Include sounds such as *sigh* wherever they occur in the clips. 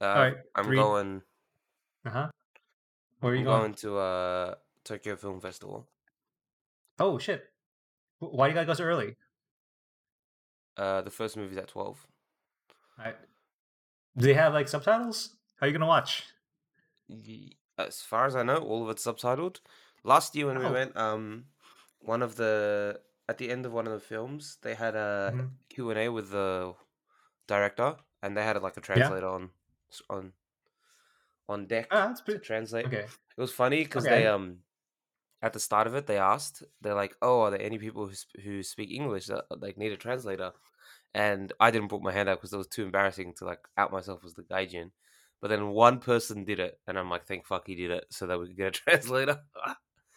Uh, All right, I'm three. going. Uh huh. Where are you I'm going? going to uh Tokyo Film Festival. Oh shit! Wh- Why you gotta go so early? Uh, the first movie's at twelve. All right. Do they have like subtitles? How are you gonna watch? As far as I know, all of it's subtitled. Last year when we Oh. went, um, one of the at the end of one of the films, they had a Mhm. Q and A with the director, and they had like a translator on s- on on deck Ah, that's to pretty translate. okay. It was funny because Okay. they um at the start of it they asked they're like, "Oh, are there any people who sp- who speak English that like need a translator?" And I didn't put my hand up because it was too embarrassing to like out myself as the gaijin. But then one person did it, and I'm like, "Thank fuck he did it," so that we could get a *laughs* translator.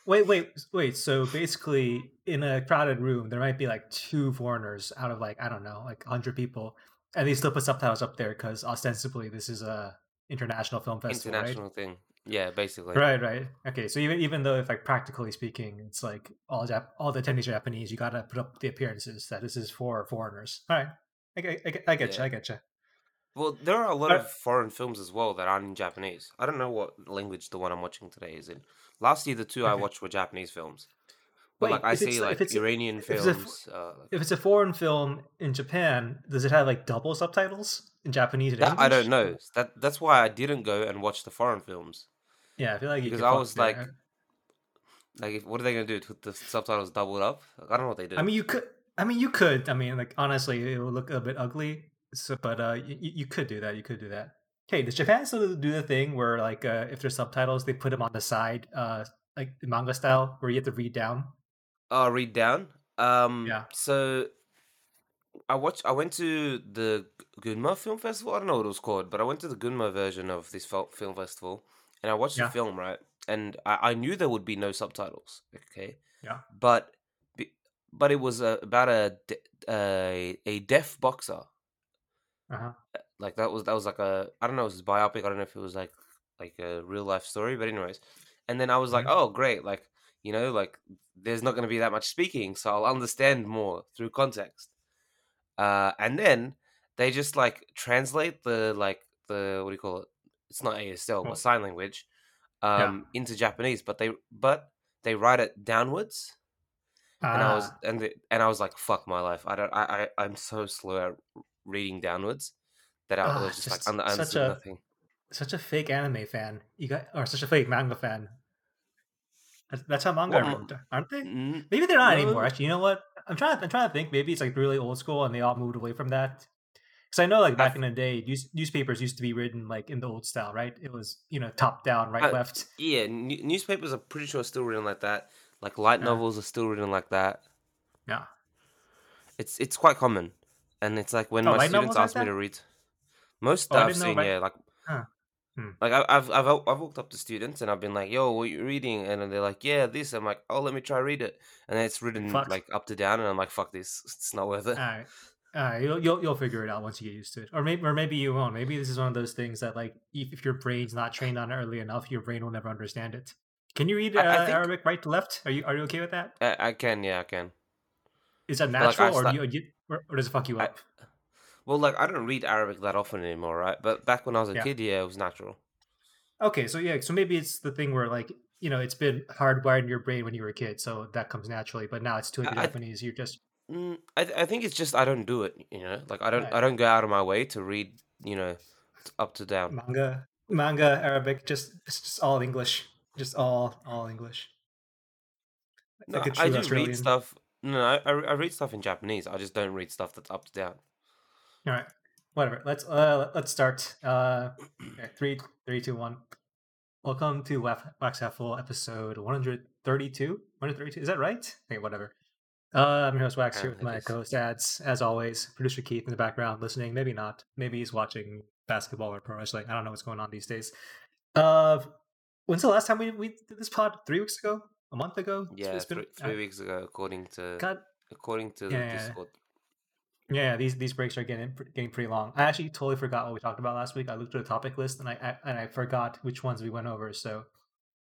Wait, wait, wait. So basically, in a crowded room, there might be like two foreigners out of like I don't know, like hundred people, and they still put subtitles up there because ostensibly this is a international film festival, International thing, yeah, basically. right? Right, right. Okay, so even even though if like practically speaking, it's like all Jap- all the attendees are Japanese, you gotta put up the appearances that this is for foreigners. All right, I get, I get, I get you, I get you. Well, there are a lot of foreign films as well that aren't in Japanese. I don't know what language the one I'm watching today is in. Last year, the two I watched were Japanese films. But Wait, like I see like Iranian if it's a films. Uh, like, if it's a foreign film in Japan, does it have like double subtitles in Japanese and that I don't know. That that's why I didn't go and watch the foreign films Yeah, I feel like because I was there. like, like, if, what are they gonna do? Put the subtitles doubled up? Like, I don't know what they do. I mean, you could. I mean, you could. I mean, like honestly, it would look a bit ugly. So, but uh, you, you could do that. You could do that. Okay, does Japan still do the thing where like uh, if there's subtitles, they put them on the side, uh, like manga style, where you have to read down? Oh, read down. Um, Yeah. so I watched. I went to the Gunma Film Festival. I don't know what it was called, but I went to the Gunma version of this film festival, and I watched Yeah. the film right. And I, I knew there would be no subtitles. Okay. Yeah. But but it was uh, about a a a deaf boxer. Uh huh. Like that was that was like a I don't know it was biopic. I don't know if it was like like a real life story. But anyways, and then I was like, Mhm. oh great, like you know like there's not going to be that much speaking, so I'll understand more through context. Uh, and then they just like translate the like the what do you call it? It's not ASL, but sign language, Yeah. um, into Japanese. But they but they write it downwards, and I was Ah, and the, and I was like, fuck my life. I don't. I, I I'm so slow at reading downwards that I Ah, was just like just under, such a- nothing. such a fake anime fan. You got or such a fake manga fan. That's, that's how manga Well, are, aren't they? Mm, Maybe they're not No. anymore. Actually, you know what? I'm trying. To, I'm trying to think. Maybe it's like really old school, and they all moved away from that. Because I know, like back th- in the day, news, newspapers used to be written like in the old style, right? It was you know top down, right, I- left. Yeah, new, newspapers are pretty sure still written like that. Like light Yeah. novels are still written like that. Yeah. It's it's quite common, and it's like when Oh, my students novels like ask me that? to read. Most Oh, I I've seen, light- yeah, like Huh. Hmm. like I, I've I've I've walked up to students and I've been like, "Yo, what you reading?" And they're like, "Yeah, this." I'm like, "Oh, let me try read it," and then it's written Fuck. like up to down, and I'm like, "Fuck this, *laughs* it's not worth it." All right. All right, you'll, you'll you'll figure it out once you get used to it, or maybe or maybe you won't. Maybe this is one of those things that like if, if your brain's not trained on it early enough, your brain will never understand it. Can you read uh, I- I think- Arabic right to left? Are you are you okay with that? I, I can, yeah, I can. Is that But, like, I natural, or, do you, or, does it fuck you I- up? Well, like I don't read Arabic that often anymore, right? But back when I was a Yeah. kid, yeah, it was natural. Okay, so yeah, so maybe it's the thing where like you know it's been hardwired in your brain when you were a kid, so that comes naturally. But now it's too I- I- Japanese. You're just Mm, I th- I think it's just I don't do it. You know, like I don't Right. I don't go out of my way to read. You know, up to down. manga, manga, Arabic, just it's just all English, just all all English. No, Like I do Australian. read stuff. No, I I read stuff in Japanese. I just don't read stuff that's up to down. All right, whatever. Let's uh let's start. Uh, three, three, two, one. Welcome to Wax Half Full episode one hundred thirty-two. One hundred thirty-two. Is that right? Okay, whatever. Uh, I'm your host Wax here with my co-host Ads, as always. Producer Keith in the background listening. Maybe not. Maybe he's watching basketball or pro wrestling. I don't know what's going on these days. Uh, when's the last time we we did this pod? Three weeks ago? A month ago? Yeah, it's been- three, three weeks ago, according to God, according to Yeah, the. Discord. Yeah, these these breaks are getting getting pretty long. I actually totally forgot what we talked about last week. I looked at the topic list and I, I and I forgot which ones we went over. So,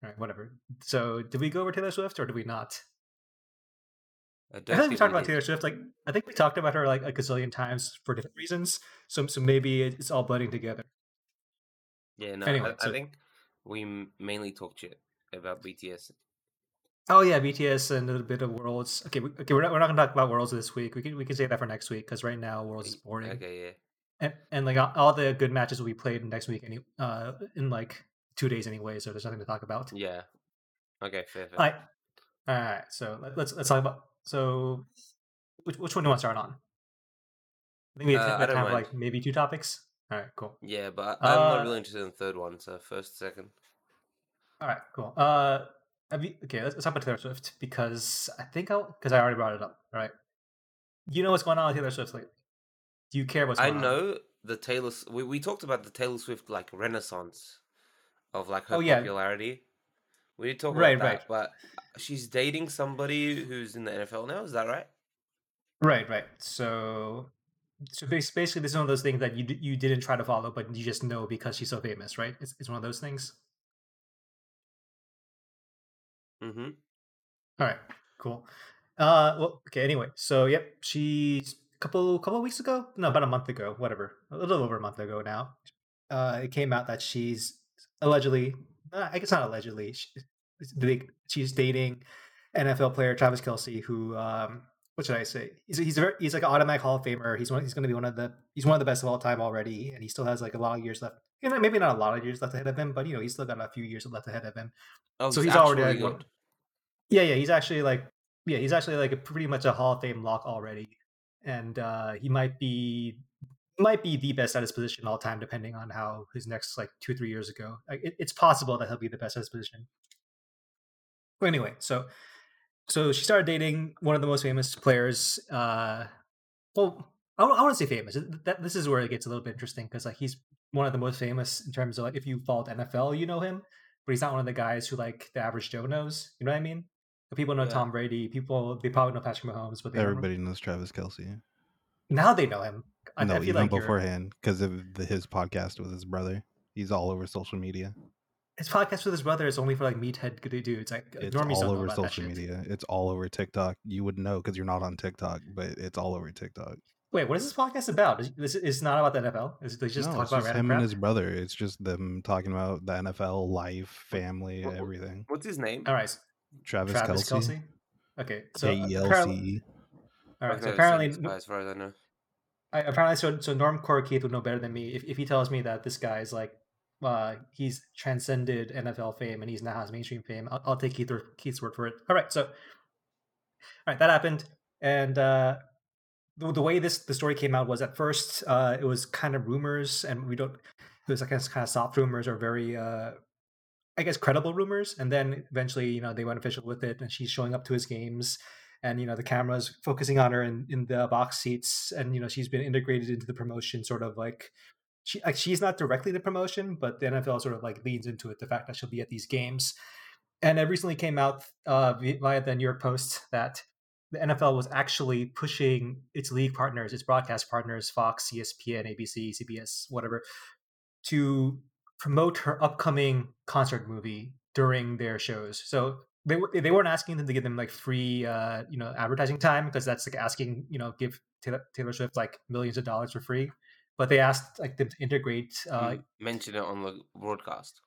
all right, whatever. So, did we go over Taylor Swift or did we not? I I think we talked we about. Taylor Swift. Like, I think we talked about her like a gazillion times for different reasons. So, so maybe it's all blending together. Yeah, no, Anyway, I, so- I think we mainly talked about BTS. Oh yeah, BTS and a little bit of Worlds. Okay, we, okay, we're not, we're not gonna talk about Worlds this week. We can we can save that for next week because right now Worlds is boring. Okay, yeah. And, and like all, all the good matches will be played next week any uh in like two days anyway, so there's nothing to talk about. Yeah. Okay, fair, fair. All right, all right. So let, let's let's talk about so which which one do you want to start on? I think we Uh, have time for like maybe two topics. All right, cool. Yeah, but I'm not Uh, really interested in the third one, so first, second. All right, cool. Uh, have you, okay, let's, let's talk about Taylor Swift because I think I'll because I already brought it up. All right, you know what's going on with Taylor Swift lately? Do you care what's I going on? know the Taylor. We we talked about the Taylor Swift like renaissance of like her Oh, yeah. popularity. We did talk Right, about that, but she's dating somebody who's in the NFL now. Is that right? Right, right. So, so basically, this is one of those things that you you didn't try to follow, but you just know because she's so famous, right? It's, it's one of those things. Mm-hmm. All right, cool. Uh, well, okay. Anyway, so yep, she a couple couple weeks ago, no, about a month ago, whatever, a little over a month ago now. Uh, it came out that she's allegedly, uh, I guess not allegedly, she, she's dating NFL player Travis Kelce, who, um, what should I say? He's he's a very, he's like an automatic Hall of Famer. He's one. He's going to be one of the he's one of the best of all time already, and he still has like a lot of years left. You know, maybe not a lot of years left ahead of him, but you know, he's still got a few years left ahead of him. Oh, so he's, he's already like good. yeah, yeah, he's actually like yeah, he's actually like a pretty much a Hall of Fame lock already, and uh, he might be might be the best at his position all time, depending on how his next like two three years ago. Like, it, it's possible that he'll be the best at his position. But anyway, so so she started dating one of the most famous players. Uh, well, I, I want to say famous. That this is where it gets a little bit interesting because like he's one of the most famous in terms of like if you follow NFL, you know him, but he's not one of the guys who like the average Joe knows. You know what I mean? People know Yeah. Tom Brady. People they probably know Patrick Mahomes, but they Everybody knows Travis Kelce. now they know him. I, no, I even like beforehand, because of the, his podcast with his brother. He's all over social media. his podcast with his brother is only for like meathead dudes. Like uh, It's normies all over social media. It's all over TikTok. You would know because you're not on TikTok, but it's all over TikTok. Wait, what is this podcast about? Is this is not about the NFL? Is they just no, talk it's about just random him crap? and his brother. It's just them talking about the NFL, life, family, What- what- everything. What's his name? All right, s- Travis, Travis Kelce, Kelce. Okay, so K E L apparently, C. E. all right, so apparently, as far as I know. I, apparently, so so Norm Keith would know better than me if, if he tells me that this guy's like, uh, he's transcended NFL fame and he's now has mainstream fame. I'll, I'll take Keith, Keith's word for it. All right, so, all right, that happened, and uh, the, the way this the story came out was at first uh, it was kind of rumors, and we don't. It was like kind of, soft rumors or very, uh, I guess, credible rumors, and then eventually, you know, they went official with it, and she's showing up to his games and you know the cameras focusing on her in, in the box seats and you know she's been integrated into the promotion sort of like she like she's not directly the promotion but the nfl sort of like leans into it the fact that she'll be at these games and it recently came out uh, via the new york post that the nfl was actually pushing its league partners its broadcast partners fox espn abc cbs whatever to promote her upcoming concert movie during their shows. So they they weren't asking them to give them like free uh, you know advertising time because that's like asking you know give Taylor, Taylor Swift like millions of dollars for free. But they asked like them to integrate uh, Mention it on the broadcast.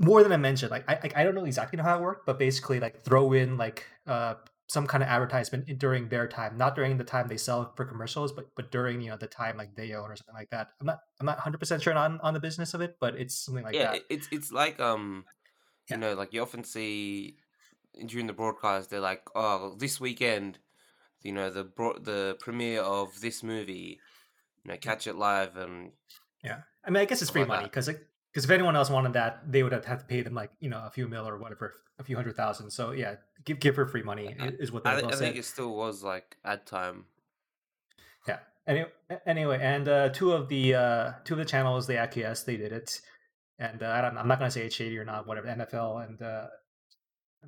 more than I mentioned. Like I I- I don't know exactly how it worked, but basically like throw in like uh some kind of advertisement during their time, not during the time they sell for commercials, but but during you know the time like they own or something like that. I'm not I'm not 100 percent sure on on the business of it, but it's something like yeah, that. it- it's it's like um, you Yeah. know, like you often see during the broadcast, they're like, oh, this weekend, you know, the bro- the premiere of this movie, you know, catch it live, and Yeah, I mean, I guess it's free like money because because if anyone else wanted that, they would have had to pay them like you know a few mil or whatever, a few hundred thousand. So yeah, give give her free money I- is what the I, I think it still was like ad time. Yeah. Anyway, anyway, and uh, two of the uh, two of the channels they acquiesced, they did it, and uh, I don't, I'm not going to say it's shady or not. Whatever NFL and uh,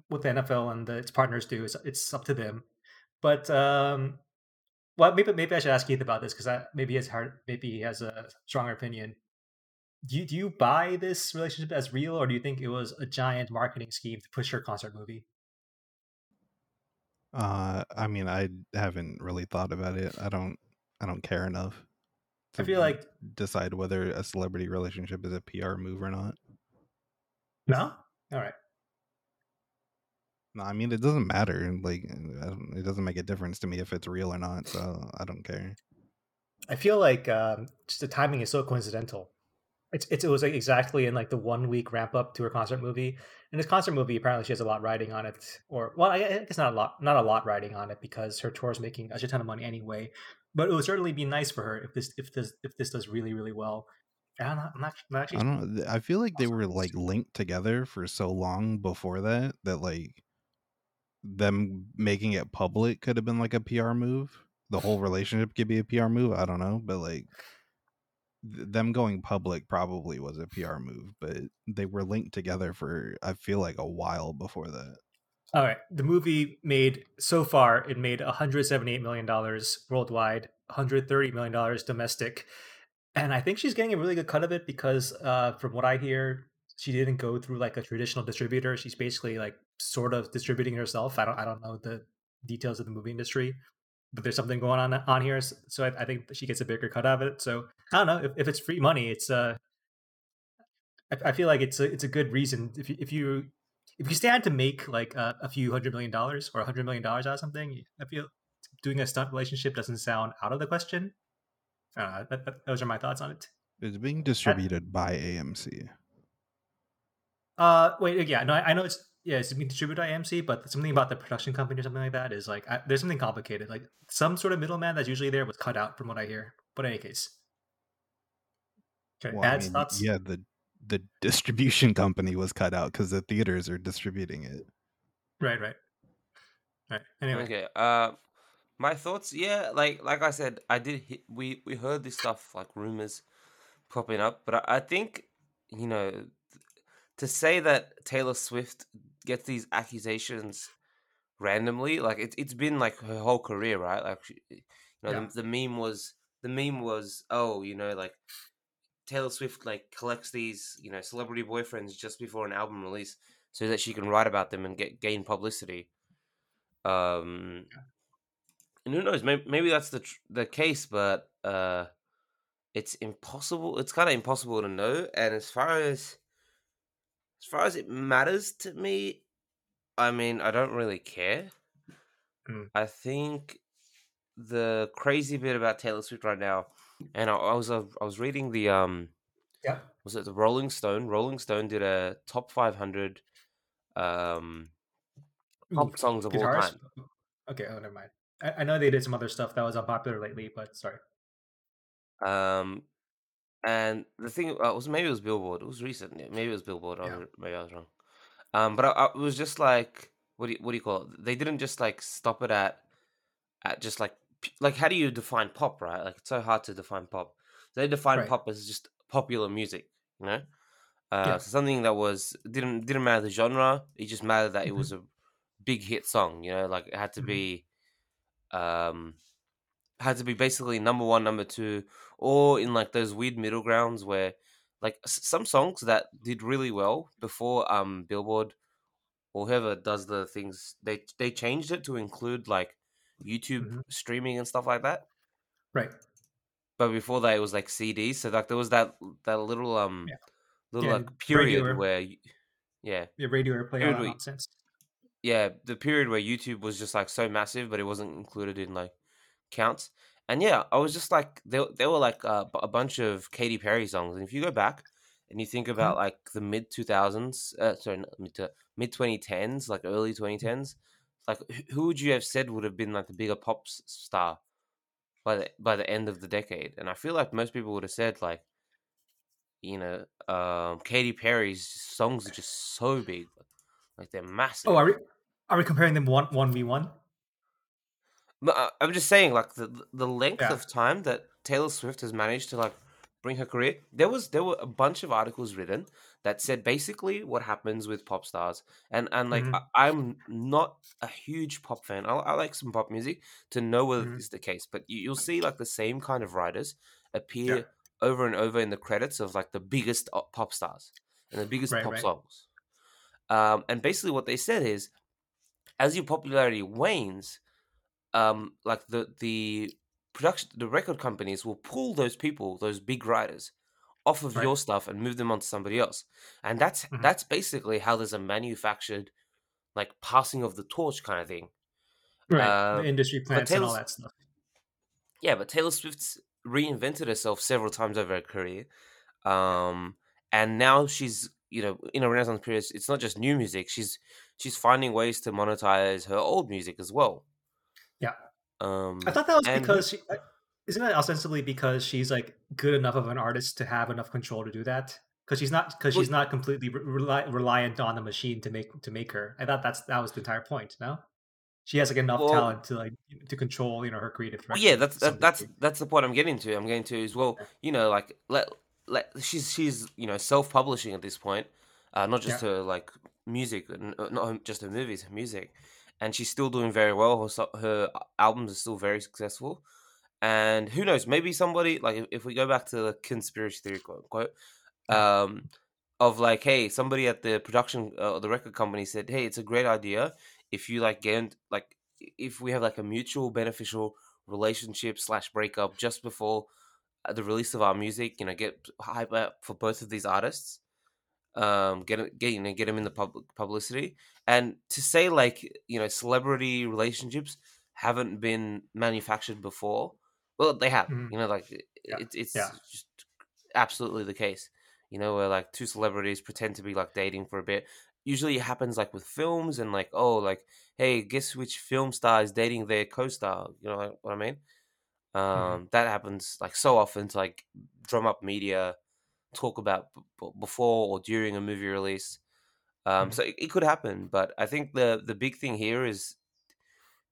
what the NFL and the, its partners do is it's up to them. But um, well, maybe maybe I should ask Keith about this because maybe he has hard, maybe he has a stronger opinion. Do you, do you buy this relationship as real, or do you think it was a giant marketing scheme to push her concert movie? Uh, I mean, I haven't really thought about it. I don't. I don't care enough. I to feel like decide whether a celebrity relationship is a PR move or not. no. All right. No, I mean it doesn't matter. Like don't- it doesn't make a difference to me if it's real or not. So I don't care. I feel like um, just the timing is so coincidental. It's, it's it was like exactly in like the one week ramp up to her concert movie. And this concert movie apparently she has a lot riding on it, or well, I guess not a lot, not a lot riding on it because her tour is making a shit ton of money anyway. But it would certainly be nice for her if this if this if this does really really well. And I'm not, I'm not, I'm not I don't. I feel like they were like linked together for so long before that that like them making it public could have been like a PR move. The whole relationship could be a PR move. I don't know, but like th- them going public probably was a PR move, but they were linked together for I feel like a while before that. All right. The movie made so far it made 178 million dollars worldwide, 130 million dollars domestic, and I think she's getting a really good cut of it because, uh, from what I hear, she didn't go through like a traditional distributor. She's basically like sort of distributing herself. I don't I don't know the details of the movie industry, but there's something going on on here. So I, I think she gets a bigger cut of it. So I don't know if, if it's free money. It's uh, I, I feel like it's a it's a good reason if you if you if you stand to make like a, a few hundred million dollars or a hundred million dollars out of something, I feel doing a stunt relationship doesn't sound out of the question. Uh, that, that, those are my thoughts on it. It's being distributed by AMC. Uh, wait, yeah, no, I, I know it's yeah, it's being distributed by AMC, but something about the production company or something like that is like I, there's something complicated. Like some sort of middleman that's usually there was cut out, from what I hear. But in any case, okay, Well, I mean, thoughts. yeah, the the *laughs* distribution company was cut out because the theaters are distributing it. Right, right, right. Anyway, Okay. Uh, my thoughts. Yeah, like like I said, I did. Hit, we we heard this stuff like rumors popping up, but I, I think you know to say that Taylor Swift gets these accusations randomly, like it's it's been like her whole career, right? Like she, you know, Yeah. the, the meme was the meme was oh, you know, like Taylor Swift like collects these you know celebrity boyfriends just before an album release so that she can write about them and get gain publicity. Um, and who knows? Maybe, maybe that's the tr- the case, but uh, it's impossible. It's kind of impossible to know. And as far as as far as it matters to me, I mean, I don't really care. Mm. I think the crazy bit about Taylor Swift right now, and I, I was uh, I was reading the um yeah, was it the Rolling Stone? Rolling Stone did a top five hundred um pop songs of all time. Okay, oh never mind. I, I know they did some other stuff that was unpopular lately, but sorry. Um, and the thing uh, was maybe it was Billboard. It was recent. Maybe it was Billboard. I Yeah. was, maybe I was wrong. Um, but I, I it was just like what do you, what do you call it? They didn't just like stop it at at just like like how do you define pop, right? Like it's so hard to define pop. They define Right. pop as just popular music, you know. Uh, Yeah. so something that was didn't didn't matter the genre. It just mattered that it Mhm. was a big hit song. You know, like it had to Mhm. be, um, had to be basically number one, number two, or in like those weird middle grounds where, like s- some songs that did really well before um Billboard or whoever does the things they they changed it to include like YouTube Mhm. streaming and stuff like that. Right. But before that, it was like CDs. So like there was that that little um Yeah. little Yeah, like period radio- where, yeah, The radio airplay, all that nonsense. yeah, the period where YouTube was just like so massive, but it wasn't included in like counts. And yeah, I was just like there, there were like a, b- a bunch of Katy Perry songs, and if you go back and you think about like the mid two thousands, uh, sorry, mid mid twenty tens, like early twenty tens, like who would you have said would have been like the bigger pop star by the by the end of the decade? And I feel like most people would have said like, you know, um, Katy Perry's songs are just so big, like they're massive. Oh, are we are we comparing them one one v one? I'm just saying, like the the length Yeah. of time that Taylor Swift has managed to like bring her career. There was there were a bunch of articles written that said basically what happens with pop stars, and and like Mhm. I, I'm not a huge pop fan. I, I like some pop music to know whether Mhm. this is the case, but you, you'll see like the same kind of writers appear Yeah. over and over in the credits of like the biggest uh, pop stars and the biggest Right, pop right. songs. Um, and basically what they said is, as your popularity wanes, um like the the production the record companies will pull those people, those big writers, off of Right. your stuff and move them onto somebody else. And that's Mhm. that's basically how there's a manufactured like passing of the torch kind of thing. Right. Uh, the industry plants and all that stuff. Yeah, but Taylor Swift's reinvented herself several times over her career. Um and now she's, you know, in a renaissance period, it's not just new music, she's she's finding ways to monetize her old music as well. Yeah. Um I thought that was and- because she, I- isn't that ostensibly because she's like good enough of an artist to have enough control to do that? Because she's not because Well- she's not completely re- reliant on the machine to make to make her. I thought that's that was the entire point. No, she has like enough Well- talent to like to control you know her creative. Well, yeah, that's that, that's that's the point I'm getting to. I'm getting to as well. Yeah. You know, like let let she's she's you know self publishing at this point, uh, not just her like music, uh, not just her movies, her music, and she's still doing very well. Her her albums are still very successful, and who knows? Maybe somebody like if, if we go back to the conspiracy theory quote unquote, um, of like, hey, somebody at the production uh, or the record company said, hey, it's a great idea if you like get like if we have like a mutual beneficial relationship slash breakup just before uh, the release of our music, you know, get hype up for both of these artists, um, get get you know, get them in the public publicity, and to say like you know, celebrity relationships haven't been manufactured before. Well, they have. Mhm. You know, like Yeah. it's it's Yeah. just absolutely the case. You know, where like two celebrities pretend to be like dating for a bit. Usually, it happens like with films and like, oh, like, hey, guess which film star is dating their co-star? You know what I mean? Um, That happens like so often to like drum up media, talk about b- before or during a movie release. Um, Mhm. So it, it could happen, but I think the the big thing here is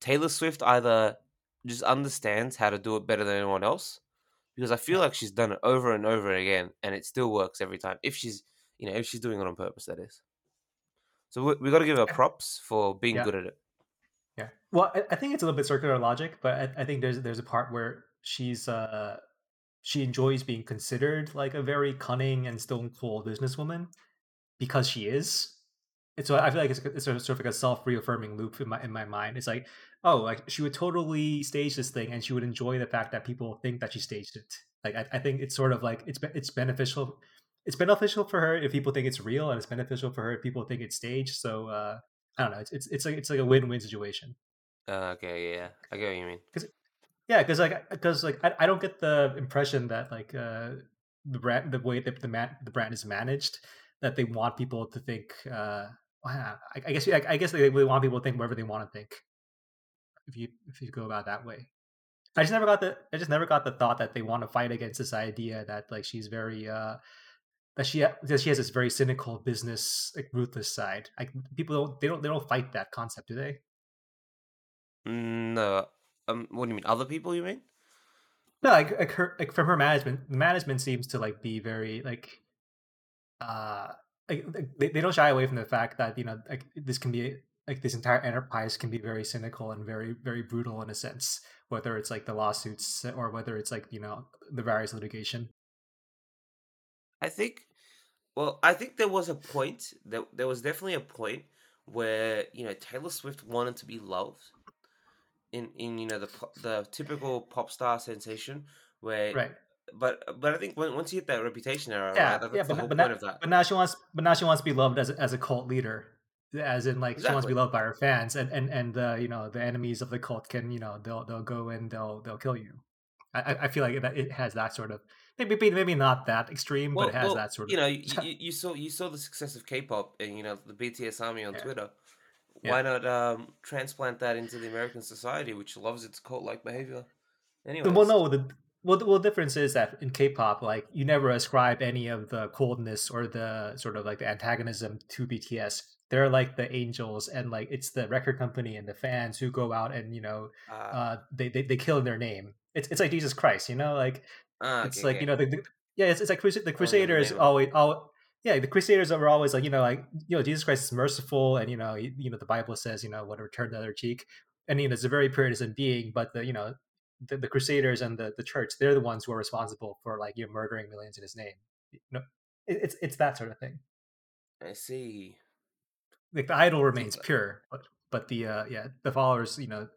Taylor Swift either just understands how to do it better than anyone else, because I feel like she's done it over and over again, and it still works every time. If she's you know if she's doing it on purpose, that is. So we, we got to give her props for being Yeah. good at it. Yeah. Well, I, I think it's a little bit circular logic, but I, I think there's there's a part where she's uh she enjoys being considered like a very cunning and stone cold businesswoman because she is. And so I feel like it's, it's sort of like a self reaffirming loop in my in my mind. It's like, oh, like she would totally stage this thing, and she would enjoy the fact that people think that she staged it. Like I, I think it's sort of like it's it's beneficial. It's beneficial for her if people think it's real, and it's beneficial for her if people think it's staged. So uh, I don't know. It's it's it's like it's like a win win situation. Uh, okay, yeah, I get what you mean. Yeah, because like because like I, I don't get the impression that like uh the brand the way that the man the brand is managed that they want people to think uh I, I guess I, I guess they, they want people to think whatever they want to think if you if you go about that way. I just never got the I just never got the thought that they want to fight against this idea that like she's very uh that she that she has this very cynical business like ruthless side. Like people don't they don't they don't fight that concept, do they? Mm, No, um, what do you mean? Other people? You mean? No, like, like her like from her management, management seems to like be very like uh like they, they don't shy away from the fact that you know like this can be like this entire enterprise can be very cynical and very very brutal in a sense whether it's like the lawsuits or whether it's like you know the various litigation I think. Well, I think there was a point. that there was definitely a point where you know Taylor Swift wanted to be loved, in in you know the the typical pop star sensation where. right But but I think when, once you hit that reputation era, yeah right, that- yeah the but, whole but, now, of that. but now she wants but now she wants to be loved as a, as a cult leader as in like she wants to be loved by her fans and and and uh, you know the enemies of the cult can you know they'll they'll go and they'll they'll kill you i I- feel like that it has that sort of maybe maybe not that extreme Well, but it has well, that sort of you know, you, you, you saw you saw the success of K-pop and you know the BTS army on Yeah. Twitter. Yeah. Why not um, transplant that into the American society, which loves its cult-like behavior? Anyway, well no the well the, well the difference is that in k-pop like you never ascribe any of the coldness or the sort of like the antagonism to bts they're like the angels and like it's the record company and the fans who go out and you know uh, uh they they, they kill in their name. It's, it's like jesus christ you know like ah, it's okay, like okay. you know the, the yeah it's, it's like the crusaders of always all yeah the crusaders are always like you know like you know jesus christ is merciful and you know you, you know the bible says you know what a return the other cheek. And you know it's a very puritan being but the you know the, the crusaders and the, the church they're the ones who are responsible for like you know murdering millions in his name you know it, it's it's that sort of thing I see. like the idol remains pure but but the uh yeah the followers you know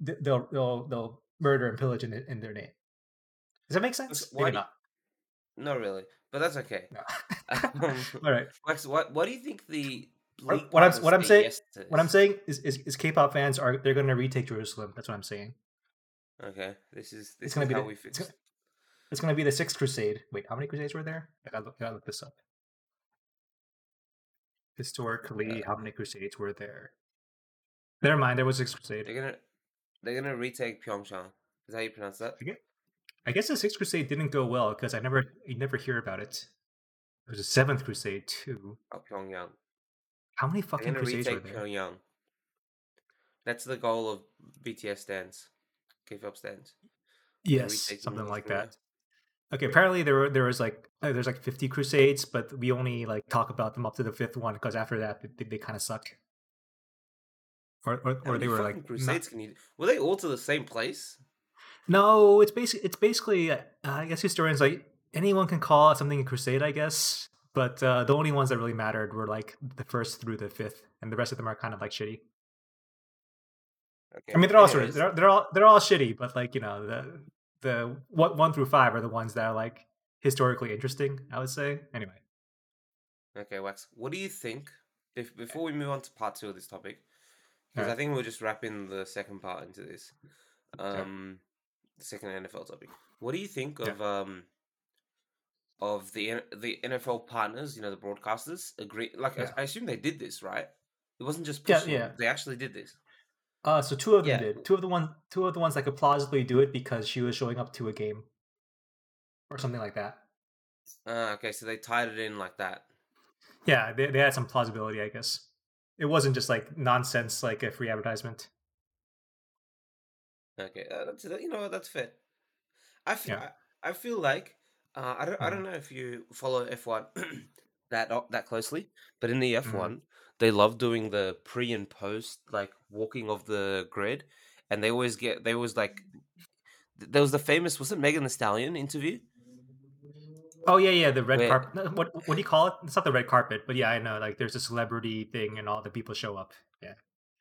they'll they'll they'll murder and pillage in, in their name. Does that make sense? why Maybe not. Not really, but that's okay. No. *laughs* Um, *laughs* All right. What what do you think the What- I'm- what I'm saying- yes What I'm saying is, is, is K-pop fans are they're going to retake Jerusalem. That's what I'm saying. Okay, this is this It's gonna is be how the- we fix. gonna- It's going to be the sixth crusade. Wait, how many crusades were there? I gotta look, I gotta look this up. Historically, how many crusades were there? Never mind, there was six crusade. They're gonna they're gonna retake Pyeongchang. Is that how you pronounce that? I guess the sixth crusade didn't go well because I never you never hear about it. There was a seventh crusade too. Oh, Pyongyang. How many fucking gonna crusades were there? Pyongyang. That's the goal of BTS stands, Stands. They're Yes, something like that. Okay, apparently there were there was like uh, there's like 50 crusades, but we only like talk about them up to the fifth one because after that they, they kind of suck. Or or, or they were like not- crusades can you? Were they all to the same place? No, it's basically it's basically uh, I guess historians like anyone can call something a crusade, I guess. But uh, the only ones that really mattered were like the first through the fifth, and the rest of them are kind of like shitty. Okay. I mean, they're all sort of they're, they're all they're all shitty, but like you know the the what one through five are the ones that are like historically interesting. I would say anyway. Okay, Wax. What do you think? If before we move on to part two of this topic, because I think we're just wrapping the second part into this, um, the second NFL topic. What do you think Yeah. of um, of the the NFL partners? You know, the broadcasters agree. Like, I- Yeah. I, assume they did this, right? It wasn't just Yeah, yeah. They actually did this. Uh, so two of them Yeah. did. Two of the one, two of the ones that could plausibly do it because she was showing up to a game, or something like that. Uh, okay, so they tied it in like that. Yeah, they, they had some plausibility, I guess. It wasn't just like nonsense, like a free advertisement. Okay, uh, that's you know that's fair. I feel Yeah. I, I feel like uh, I don't I Mhm. don't know if you follow F one *clears throat* that that closely, but in the F Mhm. one they love doing the pre and post like walking of the grid, and they always get they always like there was the famous was it Megan Thee Stallion interview? Oh yeah, yeah, the red Wait. carpet. What what do you call it? It's not the red carpet, but yeah, I know. Like, there's a celebrity thing, and all the people show up. Yeah,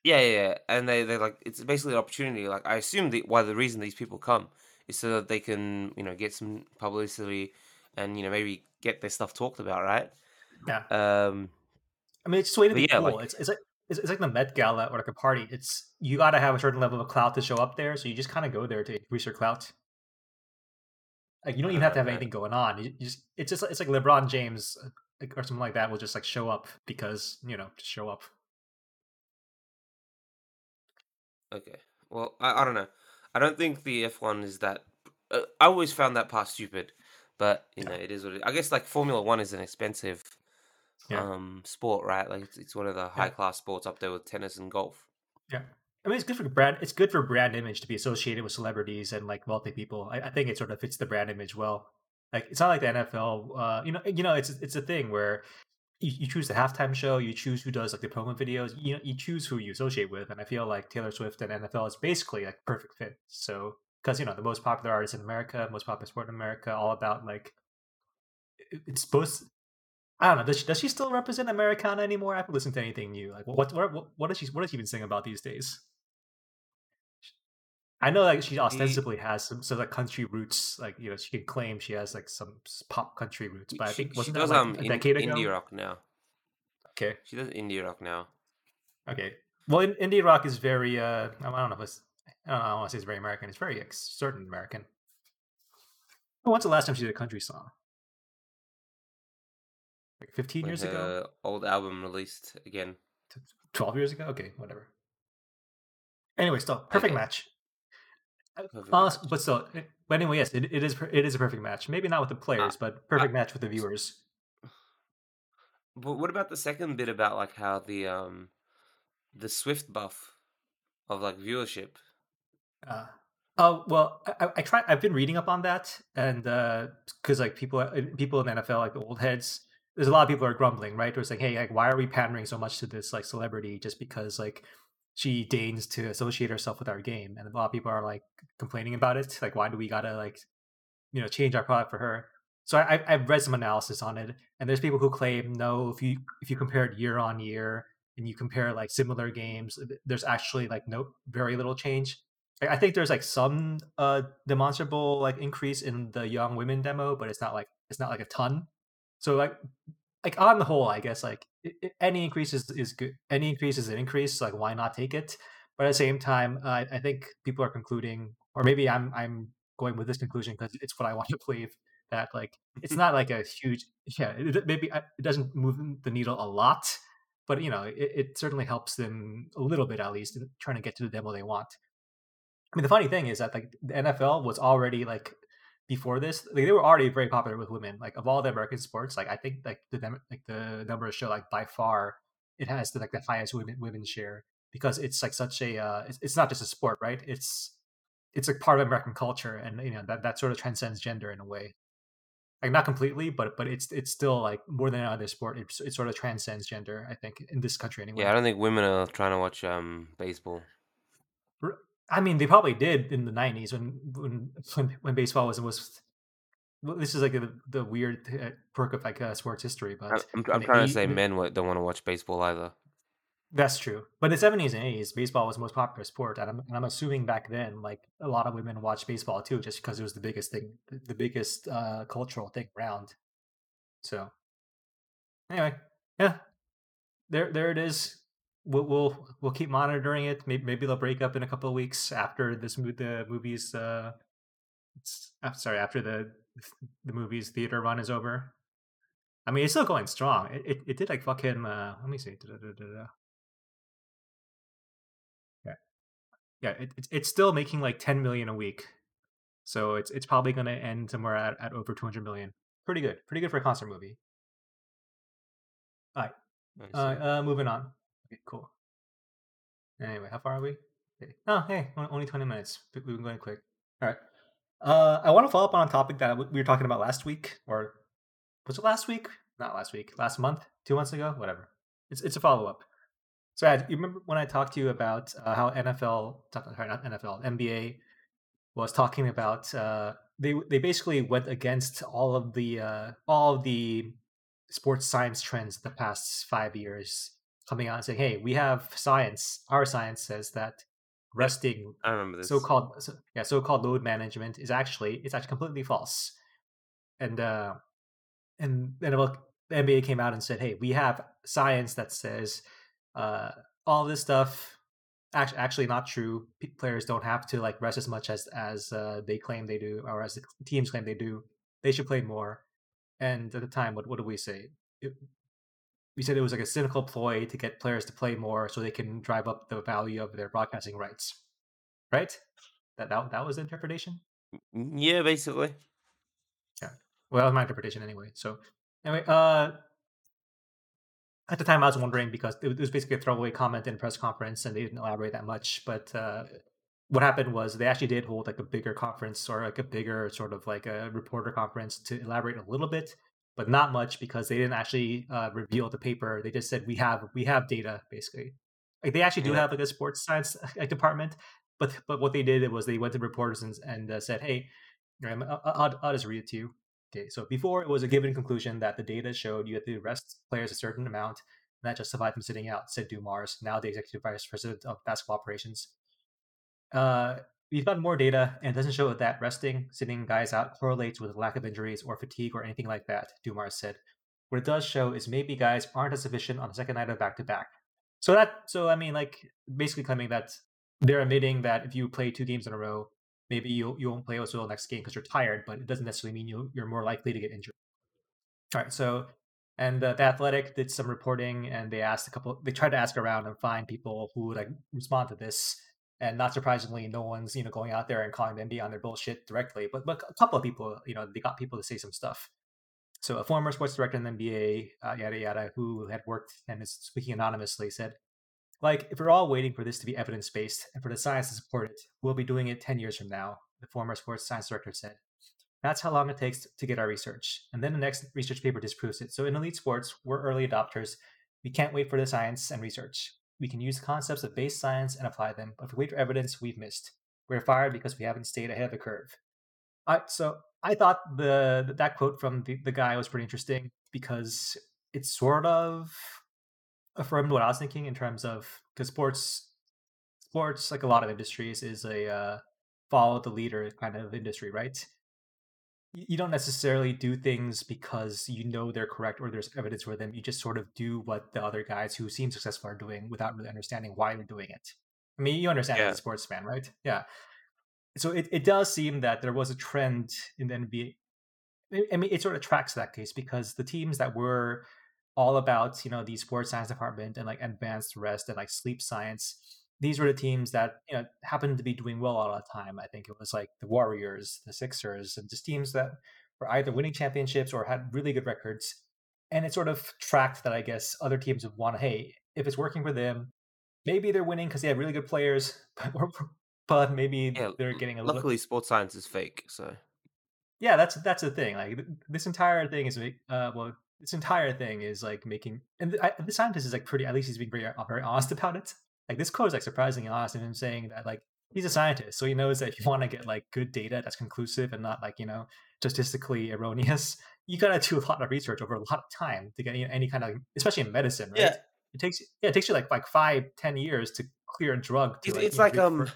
Yeah, yeah, yeah. and they they like it's basically an opportunity. Like I assume the why the reason these people come is so that they can you know get some publicity and you know maybe get their stuff talked about, right? Yeah. Um, I mean, it's just way to be yeah, cool. like- it's it's like it's, it's like the Met Gala or like a party. It's you got to have a certain level of clout to show up there, so you just kind of go there to increase your clout. Like you don't even have to have anything going on. You, you just it's just it's like LeBron James uh, or something like that will just like show up because you know just show up. okay. Well, I, I don't know. I don't think the F one is that. Uh, I always found that part stupid, but you know it is what it. I guess like Formula One is an expensive Yeah. um sport, right? Like it's, it's one of the high class sports up there with tennis and golf. Yeah. I mean, it's good for brand. It's good for brand image to be associated with celebrities and like wealthy people. I, I think it sort of fits the brand image well. Like it's not like the NFL. Uh, you know, you know, it's it's a thing where you, you choose the halftime show, you choose who does like the promo videos. You know, you choose who you associate with, and I feel like Taylor Swift and NFL is basically like perfect fit. So because you know the most popular artist in America, most popular sport in America, all about like it's supposed. I don't know. Does she, does she still represent Americana anymore? I haven't listened to anything new. Like, what what what, what does she what does she even sing about these days? I know like she ostensibly has some sort of like country roots. Like you know, she can claim she has like some pop country roots. But I think she does like um in, indie rock now. Okay, She does indie rock now. okay. Well, in, indie rock is very. uh I don't know if it's. I don't, know, I don't want to say it's very American. It's very certain American. When's the last time she did a country song? Like fifteen When years ago, old album released again. twelve years ago. Okay, whatever. Anyway, still perfect Okay. match. Perfect Honest, match. but still, but anyway, yes, it, it is it is a perfect match. Maybe not with the players, but perfect match with the viewers. *sighs* But what about the second bit about like how the um the Swift buff of like viewership? Uh, oh well, I, I- try. I've been reading up on that, and because like people, uh, people in the NFL, like the old heads, there's a lot of people are grumbling, right? They're saying, "Hey, like, why are we pandering so much to this like celebrity just because like she deigns to associate herself with our game?" And a lot of people are like complaining about it. Like, why do we gotta like you know change our product for her? So I, I've read some analysis on it, and there's people who claim no, if you if you compare it year on year and you compare like similar games, there's actually like no very little change I think there's like some uh demonstrable like increase in the young women demo, but it's not like it's not like a ton. So like like on the whole, I guess like it, it, any increase is, is good. Any increase is an increase. So Like why not take it? But at the same time, uh, I think people are concluding, or maybe I'm I'm going with this conclusion because it's what I want to believe that like it's not like a huge yeah it, maybe it doesn't move the needle a lot, but you know it, it certainly helps them a little bit at least in trying to get to the demo they want. I mean, the funny thing is that like the NFL was already like before this, like, they were already very popular with women. Like of all the American sports, like I think like the like the numbers show like by far it has the, like the highest women women share because it's like such a uh, it's, it's not just a sport, right? It's it's like part of American culture, and you know that that sort of transcends gender in a way. Like not completely, but but it's it's still like more than another sport. It, it sort of transcends gender. I think in this country anyway. Yeah, I don't think women are trying to watch um baseball. I mean, they probably did in the '90s when when when, when baseball was was. Well, this is like a, the weird uh, quirk of like uh, sports history, but I'm, I'm trying to say men don't want to watch baseball either. That's true. But in the 70s and 80s, baseball was the most popular sport. And I'm, and I'm assuming back then, like a lot of women watched baseball too, just because it was the biggest thing, the biggest uh, cultural thing around. So, anyway, yeah, there, there it is. We'll, we'll, we'll keep monitoring it. Maybe, maybe they'll break up in a couple of weeks after this the movie's. Uh, it's, uh, sorry, after the the movie's theater run is over. I mean, it's still going strong. It, it, it did like fucking. Uh, let me see. Da-da-da-da-da. yeah, it, it's it's still making like 10 million a week. So it's it's probably going to end somewhere at, at over 200 million. Pretty good. Pretty good for a concert movie. All right. Uh, uh, moving on. Okay, cool. Anyway, how far are we? Oh, hey, only 20 minutes. We've been going quick. All right. Uh, I want to follow up on a topic that we were talking about last week, or was it last week? Not last week. Last month? Two months ago? Whatever. It's it's a follow up. So, Ed, you remember when I talked to you about uh, how NFL, sorry, not NFL, NBA was talking about uh, they they basically went against all of the uh, all of the sports science trends the past five years, coming out and saying, "Hey, we have science. Our science says that resting, I remember this, so-called so, yeah, so-called load management is actually it's actually completely false." And uh, and then the NBA came out and said, "Hey, we have science that says." uh, all this stuff actually actually not true. P- players don't have to like rest as much as as uh, they claim they do, or as the teams claim they do. They should play more. And at the time, what what did we say? It, we said it was like a cynical ploy to get players to play more so they can drive up the value of their broadcasting rights. Right? That that, that was the interpretation. Yeah, basically. Yeah. Well, my interpretation anyway. So anyway, uh, at the time I was wondering because it was basically a throwaway comment in a press conference and they didn't elaborate that much. But uh, what happened was they actually did hold like a bigger conference or like a bigger sort of like a reporter conference to elaborate a little bit, but not much because they didn't actually uh, reveal the paper. They just said we have we have data basically. Like they actually do have like a sports science like, department, but but what they did was they went to reporters and, and uh, said, hey, I'll, I'll, I'll just read it to you. Okay, so before it was a given conclusion that the data showed you had to rest players a certain amount, and that justified them sitting out, said Dumars, now the executive vice president of basketball operations. Uh, we've gotten more data, and it doesn't show that resting, sitting guys out correlates with lack of injuries or fatigue or anything like that, Dumars said. What it does show is maybe guys aren't as efficient on the second night of back to back. So that, so I mean, like basically claiming that they're admitting that if you play two games in a row, maybe you you won't play as well next game because you're tired, but it doesn't necessarily mean you you're more likely to get injured. All right, so and uh, the Athletic did some reporting, and they asked a couple. They tried to ask around and find people who would like respond to this. And not surprisingly, no one's you know going out there and calling the NBA on their bullshit directly, but but a couple of people, you know, they got people to say some stuff. So a former sports director in the NBA, uh, yada yada, who had worked and is speaking anonymously, said like, if we're all waiting for this to be evidence based and for the science to support it, we'll be doing it 10 years from now, the former sports science director said. That's how long it takes to get our research. And then the next research paper disproves it. So in elite sports, we're early adopters. We can't wait for the science and research. We can use concepts of base science and apply them, but if we wait for evidence, we've missed. We're fired because we haven't stayed ahead of the curve. All right, so I thought the that quote from the, the guy was pretty interesting because it's sort of affirmed what I was thinking in terms of because sports sports, like a lot of industries, is a uh, follow the leader kind of industry, right? You don't necessarily do things because you know they're correct or there's evidence for them. You just sort of do what the other guys who seem successful are doing without really understanding why they're doing it. I mean, you understand Yeah. as a sports fan, right? Yeah. So it, it does seem that there was a trend in the NBA. I- I mean, it sort of tracks that case because the teams that were all about, you know, the sports science department and like advanced rest and like sleep science, these were the teams that, you know, happened to be doing well all the time. I think it was like the Warriors, the Sixers, and just teams that were either winning championships or had really good records. And it sort of tracked that, I guess, other teams would want to, hey, if it's working for them, maybe they're winning because they have really good players, *laughs* but, or, but maybe Yeah, they're getting a little luckily sports science is fake, so yeah that's that's the thing like this entire thing is uh well this entire thing is like making and the, I, the scientist is like pretty at least he's being very uh, very honest *laughs* about it like this quote is like surprisingly honest in him saying that like he's a scientist so he knows that if you want to get like good data that's conclusive and not like you know statistically erroneous *laughs* you gotta do a lot of research over a lot of time to get any, any kind of especially in medicine right Yeah. it takes yeah it takes you like like five ten years to clear a drug to it's, like, it's like um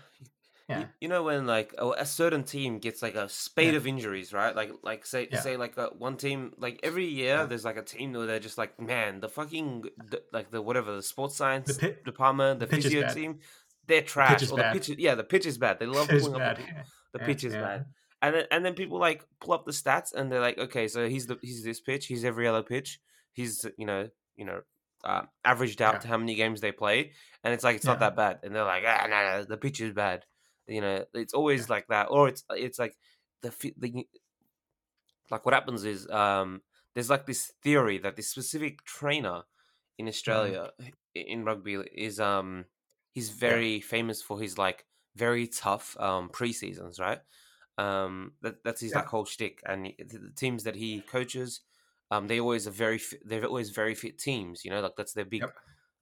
yeah. You, you know when like a, a certain team gets like a spate of injuries, right? Like like say Yeah. say like a, one team like every year Yeah. there's like a team where they're just like man the fucking the, like the whatever the sports science pi- department the pitch physio team they're trash. is or bad. the pitch is- yeah the pitch is bad. They love pulling up the, pi- the Yeah, pitch is yeah. bad. And then, and then people like pull up the stats and they're like, okay, so he's the he's this pitch, he's every other pitch, he's you know you know uh, averaged out Yeah. to how many games they play, and it's like it's not that bad, and they're like, ah, no, no, the pitch is bad. You know, it's always like that, or it's it's like the the like what happens is um there's like this theory that this specific trainer in Australia i- in rugby is um he's very famous for his like very tough um pre seasons, right? Um, that, that's his Yeah. like whole shtick, and the the teams that he coaches, um, they always are very fit, they're always very fit teams. You know, like that's their big Yep.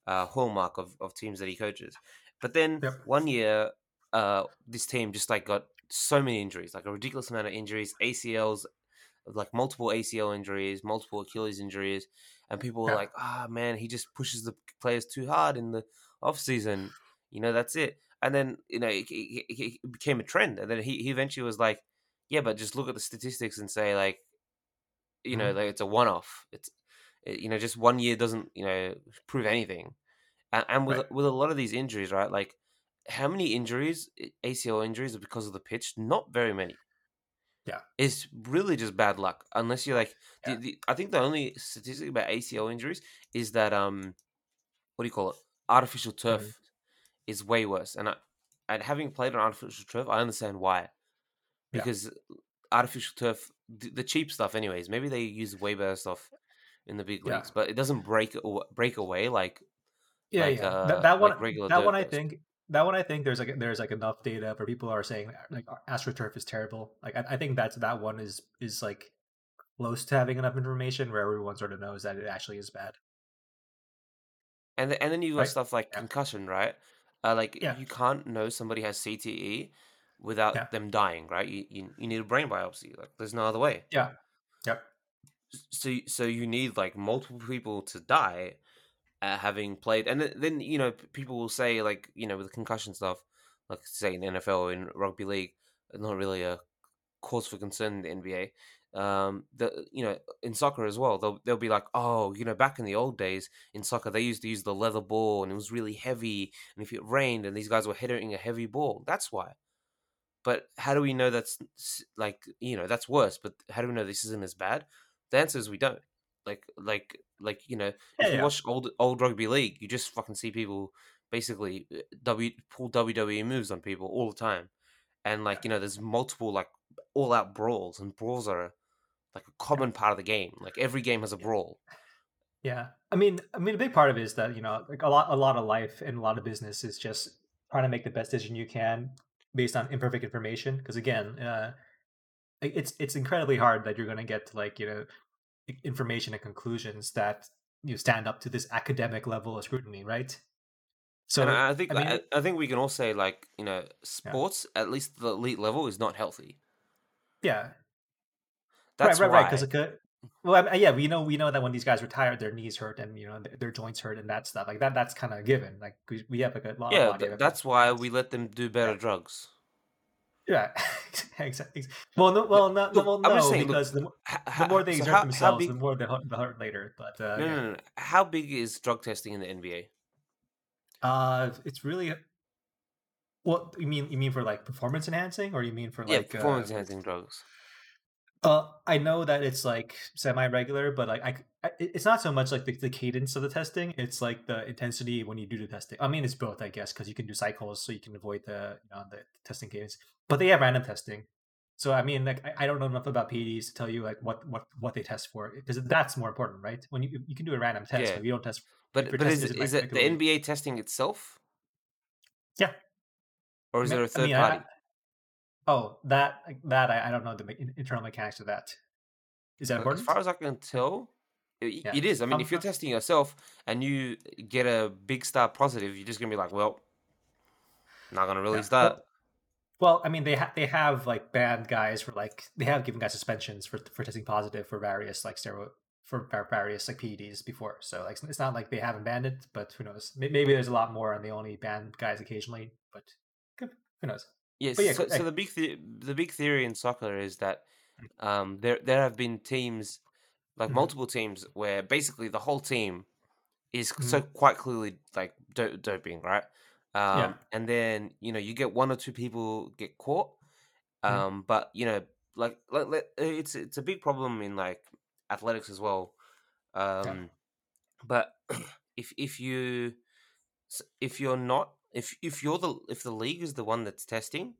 uh, hallmark of, of teams that he coaches. But then Yep. one year, uh, this team just like got so many injuries, like a ridiculous amount of injuries, ACLs, like multiple ACL injuries, multiple Achilles injuries, and people were Yeah. like, "Ah, man, he just pushes the players too hard in the off season." You know, that's it. And then you know it, it, it became a trend, and then he, he eventually was like, "Yeah, but just look at the statistics and say like, you know, Mhm. like it's a one off. It's it- you know, just one year doesn't you know prove anything." And, and with Right. with a lot of these injuries, right? Like, how many injuries, ACL injuries, are because of the pitch? Not very many. Yeah. It's really just bad luck, unless you're like. Yeah. The, the, I think the only statistic about ACL injuries is that um, what do you call it? Artificial turf Mhm. is way worse, and I, and having played on artificial turf, I understand why. Yeah. Because artificial turf, the, the cheap stuff, anyways. Maybe they use way better stuff in the big Yeah. leagues, but it doesn't break break away like yeah, like, yeah. uh, that, that one, like regular that one, I think, that one, I think there's like there's like enough data where people are saying like astroturf is terrible. Like I, I think that's that one is is like close to having enough information where everyone sort of knows that it actually is bad. And th- and then you've got Right? stuff like Yeah. concussion, right? Uh, like Yeah. you can't know somebody has CTE without Yeah. them dying, right? You, you you need a brain biopsy. Like there's no other way. Yeah. Yep. So so you need like multiple people to die, uh, having played, and then, you know people will say like you know with the concussion stuff, like say in NFL in rugby league, not really a cause for concern in the NBA. Um, the you know in soccer as well, they'll they'll be like, oh, you know, back in the old days in soccer, they used to use the leather ball and it was really heavy, and if it rained and these guys were hitting a heavy ball, that's why. But how do we know that's like you know that's worse? But how do we know this isn't as bad? The answer is we don't. Like like like you know Yeah, if you yeah. watch old old rugby league, you just fucking see people basically uh, w pull WWE moves on people all the time, and like you know, there's multiple like all out brawls, and brawls are like a common part of the game. Like every game has a brawl. Yeah, I mean, I mean, a big part of it is that you know, like a lot, a lot of life and a lot of business is just trying to make the best decision you can based on imperfect information. Because again, uh, it's it's incredibly hard that you're going to get to like you know information and conclusions that you stand up to this academic level of scrutiny, right? So and I think I mean, I, I think we can all say like you know, sports at least the elite level is not healthy. yeah, That's right, right, right. Because Well, I yeah, we know we know that when these guys retire, their knees hurt and you know their, their joints hurt and that stuff like that. That's kind of given. Like we, we have like a lot Yeah, of th- that's why we let them do better Yeah. drugs. Yeah, *laughs* exactly. Well, no, well, no, look, well, no, saying, look, because the, mo- the more they so exert how, how themselves, big? the more they hurt, they hurt later. But uh, No, yeah, no, no. How big is drug testing in the NBA? uh, it's really. What you mean? You mean for like performance enhancing, or you mean for Yeah, like performance uh, enhancing drugs. Uh, I know that it's like semi-regular, but like I, I- it- it's not so much like the, the cadence of the testing. It's like the intensity when you do the testing. I mean, it's both, I guess, because you can do cycles, so you can avoid the you know the testing cadence. But they have random testing, so I mean, like I, I don't know enough about PEDs to tell you like what what what they test for because that's more important, right? When you you can do a random test, Yeah. but you don't test. But but is testing it, it is it the NBA testing itself, Yeah. or is I there a mean- I third mean, party? Oh, that that I, I don't know the me- internal mechanics of that. Is that important? As far as I can tell, Yeah. it is. I mean, Um, if you're testing yourself and you get a big star positive, you're just gonna be like, well, not gonna release well, that. Well, I mean, they ha- they have like banned guys for like they have given guys suspensions for for testing positive for various like steroid for various like PEDs before. So like it's not like they haven't banned it, but who knows? Maybe there's a lot more and they only ban guys occasionally. But who knows? Yes. Yeah, so, so the big the- the big theory in soccer is that um, there there have been teams like Mhm. multiple teams where basically the whole team is Mm-hmm. so quite clearly like do- doping, right? Um, Yeah. And then you know you get one or two people get caught, Mhm. um, but you know like, like it's it's a big problem in like athletics as well. Um, But *clears throat* if if you if you're not if if you're the if the league is the one that's testing,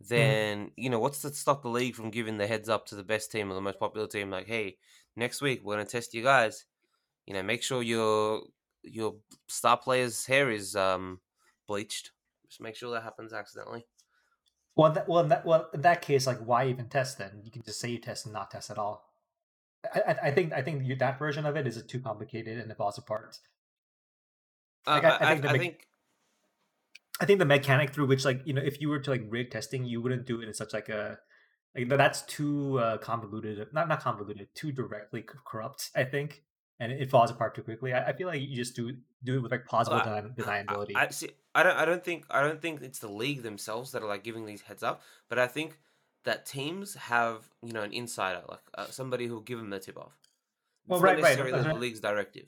then you know what's to stop the league from giving the heads up to the best team or the most popular team? Like, hey, next week we're gonna test you guys. You know, make sure your your star player's hair is um bleached. Just make sure that happens accidentally. Well, that, well, that, well, in that case, like, why even test then? You can just say you test and not test at all. I, I, I think I think you, that version of it is too complicated and it falls apart. Uh, Like, I- I I, think the I big- think I think the mechanic through which, like, you know, if you were to like rig testing, you wouldn't do it in such like a like that's too uh, convoluted. Not not convoluted, too directly corrupt. I think, and it falls apart too quickly. I, I feel like you just do do it with like plausible I- deniability. I, I see. I don't. I don't think. I don't think it's the league themselves that are like giving these heads up. But I think that teams have you know an insider, like uh, somebody who'll give them the tip off. Well, It's not right, right, necessarily that's the right. league's directive.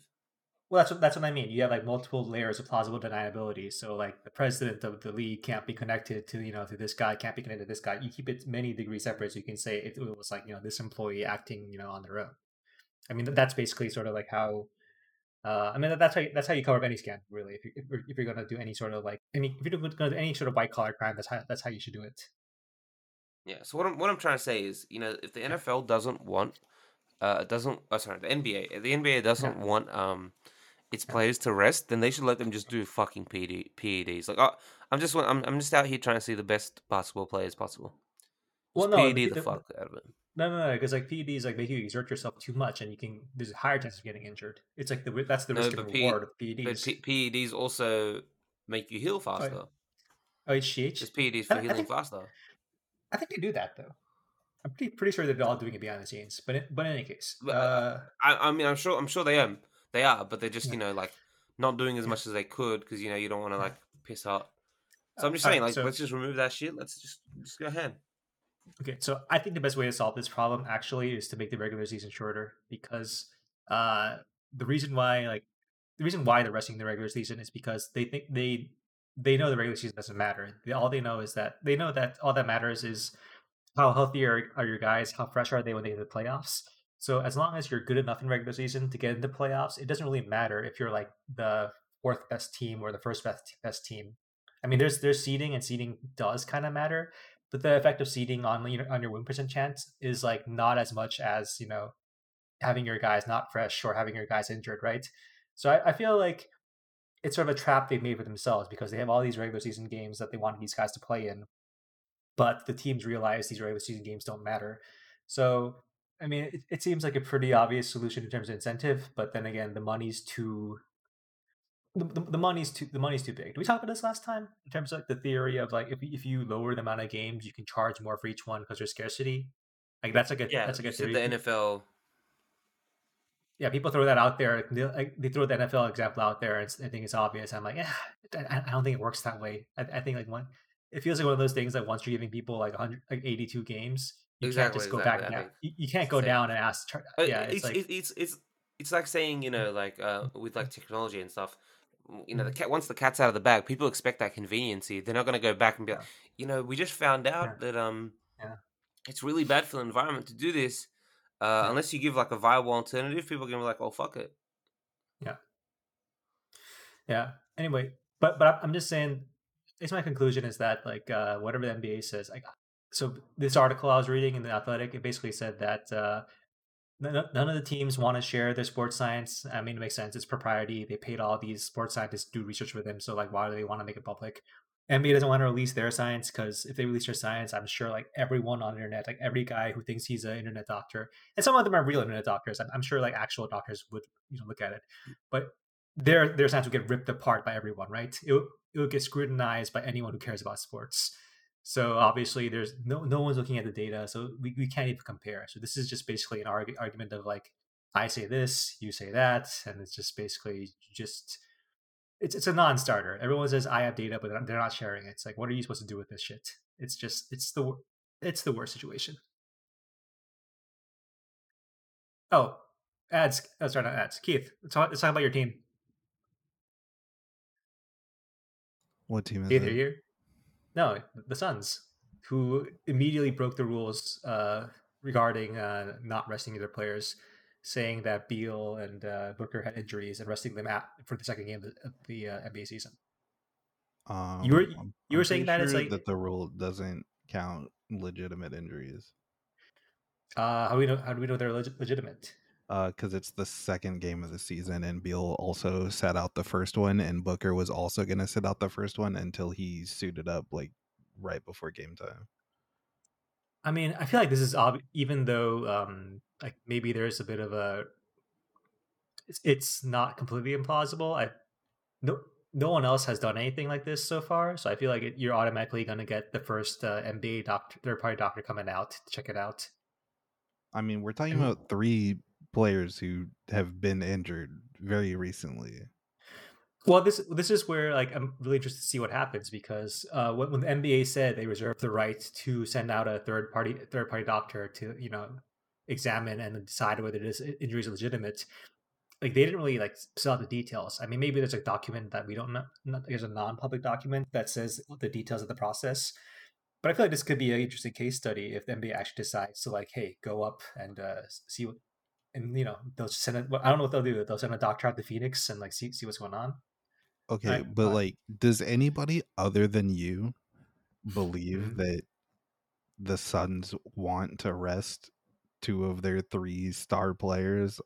Well, that's what that's what I mean. You have like multiple layers of plausible deniability. So like the president of the league can't be connected to you know to this guy, can't be connected to this guy. You keep it many degrees separate. So you can say it, it was like you know this employee acting you know on their own. I mean that's basically sort of like how. Uh, I mean that's how you, that's how you cover up any scan really. If you if you're, if you're gonna do any sort of like any if you're gonna do any sort of white collar crime, that's how that's how you should do it. Yeah. So what I'm what I'm trying to say is, you know, if the NFL doesn't want, uh, doesn't, oh, sorry, the NBA, if the NBA doesn't want um, its Yeah. players to rest, then they should let them just do fucking PD, PEDs. Like, oh, I'm just, I'm, I'm just out here trying to see the best basketball players possible. Well, no, PED the the- fuck out of it. No, no, no, because like PEDs like make you exert yourself too much, and you can there's a higher chance of getting injured. It's like the that's the No, risk but P- reward of But PEDs. P- PEDs also make you heal faster. oh, HGH. Just PEDs I- for I healing think- faster. I think they do that though. I'm pretty pretty sure they're all doing it behind the scenes. But in, but in any case, But, uh, uh, I, I mean, I'm sure, I'm sure they am, they are, but they're just, Yeah. you know, like not doing as much as they could because you know you don't want to like piss out. So I'm just saying, like, so- let's just remove that shit. Let's just just go ahead. Okay. So I think the best way to solve this problem actually is to make the regular season shorter because uh, the reason why like the reason why they're resting the regular season is because they think they they know the regular season doesn't matter. All they know is that they know that all that matters is how healthy are, are your guys, how fresh are they when they get to the playoffs. So as long as you're good enough in regular season to get into the playoffs, it doesn't really matter if you're like the fourth best team or the first best best team. I mean, there's there's seeding and seeding does kind of matter, but the effect of seeding on on your win percent chance is like not as much as you know having your guys not fresh or having your guys injured, right? So I, I feel like it's sort of a trap they've made for themselves because they have all these regular season games that they want these guys to play in, but the teams realize these regular season games don't matter. So I mean, it, it seems like a pretty obvious solution in terms of incentive, but then again, the money's too the, the, the money's too the money's too big. Did we talk about this last time in terms of like the theory of like if if you lower the amount of games, you can charge more for each one because there's scarcity. Like that's like a Yeah, that's like a said theory. the NFL. yeah, people throw that out there. They, like, they throw the NFL example out there, and I think it's obvious. I'm like, yeah, I, I don't think it works that way. I, I think like one, it feels like one of those things that once you're giving people like 100, like 82 games, you can't just go exactly, back down. You, you can't go same. down and ask. Yeah, it's, it's like it's it's it's it's like saying you know like uh with like technology and stuff. You know, the Mhm. cat once the cat's out of the bag, people expect that conveniency. They're not going to go back and be like, you know, we just found out Yeah. that um, Yeah. it's really bad for the environment to do this. Uh, Yeah. unless you give like a viable alternative, people are going to be like, oh fuck it. Yeah. Yeah. Anyway, but but I'm- I'm just saying, it's my conclusion is that like uh, whatever the NBA says, like so this article I was reading in the Athletic, it basically said that uh, none, of the teams want to share their sports science. I mean, it makes sense. It's propriety. They paid all these sports scientists to do research with them, so like, why do they want to make it public? NBA doesn't want to release their science because if they release their science, I'm sure like everyone on the internet, like every guy who thinks he's an internet doctor, and some of them are real internet doctors. I'm, I'm sure like actual doctors would you know look at it, but their their science would get ripped apart by everyone, right? It would, it would get scrutinized by anyone who cares about sports. So obviously, there's no no one's looking at the data, so we, we can't even compare. So this is just basically an arg- argument of like I say this, you say that, and it's just basically just it's it's a non-starter. Everyone says I have data, but they're not- sharing it. It's like, what are you supposed to do with this shit? It's just it's the it's the worst situation. Oh, ads. Oh, sorry, not ads. Keith, let's talk, let's talk about your team. What team is Keith, are it? you here? No, the Suns, who immediately broke the rules uh, regarding uh, not resting their players, saying that Beal and uh, Booker had injuries and resting them out for the second game of the, uh, NBA season. Um, You were- I'm- you were I'm saying pretty that it's like- that the rule doesn't count legitimate injuries Uh, how do we know? How do we know they're leg- legitimate? Because it's the second game of the season, and Beal also sat out the first one, and Booker was also going to sit out the first one until he suited up like right before game time. I mean, I feel like this is ob- even though um, like maybe there's a bit of a it's, it's not completely implausible. I no no one else has done anything like this so far, so I feel like it, you're automatically going to get the first uh, NBA doctor, third party doctor coming out to check it out. I mean, we're talking about three players who have been injured very recently. Well, this this is where like I'm really interested to see what happens because uh, when, when the NBA said they reserve the right to send out a third party third party doctor to you know examine and decide whether this injury is legitimate, like they didn't really like spell out the details. I mean, maybe there's a document that we don't know. Not, there's a non public document that says the details of the process. But I feel like this could be an interesting case study if the NBA actually decides to like, hey, go up and uh, see what, and you know they'll send it. I don't know what they'll do. They'll send a doctor out to Phoenix and like see see what's going on. Okay, Right, but fine. like, does anybody other than you believe Mhm. that the Suns want to rest two of their three star players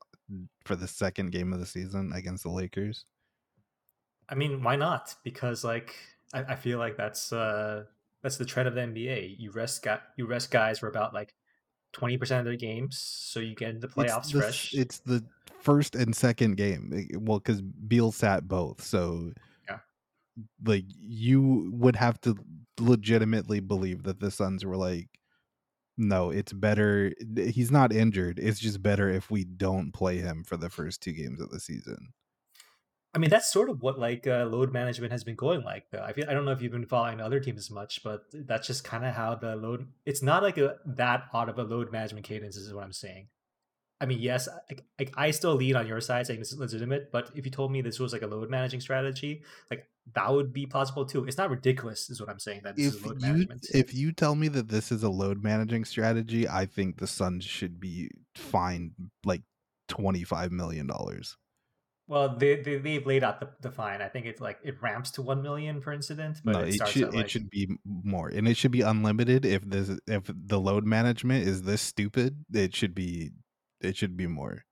for the second game of the season against the Lakers? I mean, why not? Because like I, I feel like that's uh that's the trend of the NBA. You rest guy, you rest guys for about like twenty percent of their games, so you get into playoffs it's the, fresh. It's the first and second game. eh, Well, because Beal sat both, so Yeah. like you would have to legitimately believe that the Suns were like, no, it's better. He's not injured. It's just better if we don't play him for the first two games of the season. I mean, that's sort of what like uh, load management has been going like. Though I feel I don't know if you've been following other teams as much, but that's just kind of how the load. It's not like a that odd of a load management cadence, is what I'm saying. I mean, yes, I, I, I still lead on your side saying this is legitimate, but if you told me this was like a load managing strategy, like that would be possible too. It's not ridiculous, is what I'm saying. That this If is load you management. if you tell me that this is a load managing strategy, I think the Suns should be fined like twenty five million dollars. Well, they, they they've laid out the, the fine. I think it's like it ramps to one million per incident, but no, it it, starts should at like it should be more, and it should be unlimited. If this if the load management is this stupid, it should be it should be more.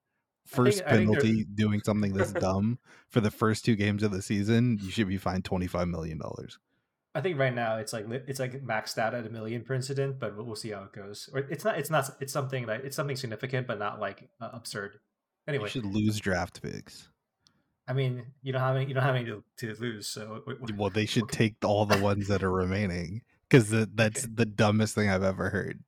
First think penalty doing something this *laughs* dumb for the first two games of the season, you should be fined twenty five million dollars. I think right now it's like it's like maxed out at a million per incident, but we'll see how it goes. Or it's not it's not it's something that it's something significant, but not like uh, absurd. You Anyway, should lose draft picks. I mean you don't have any you don't have any to, to lose, so Well, they should take all the ones that are remaining because that's Okay. the dumbest thing I've ever heard.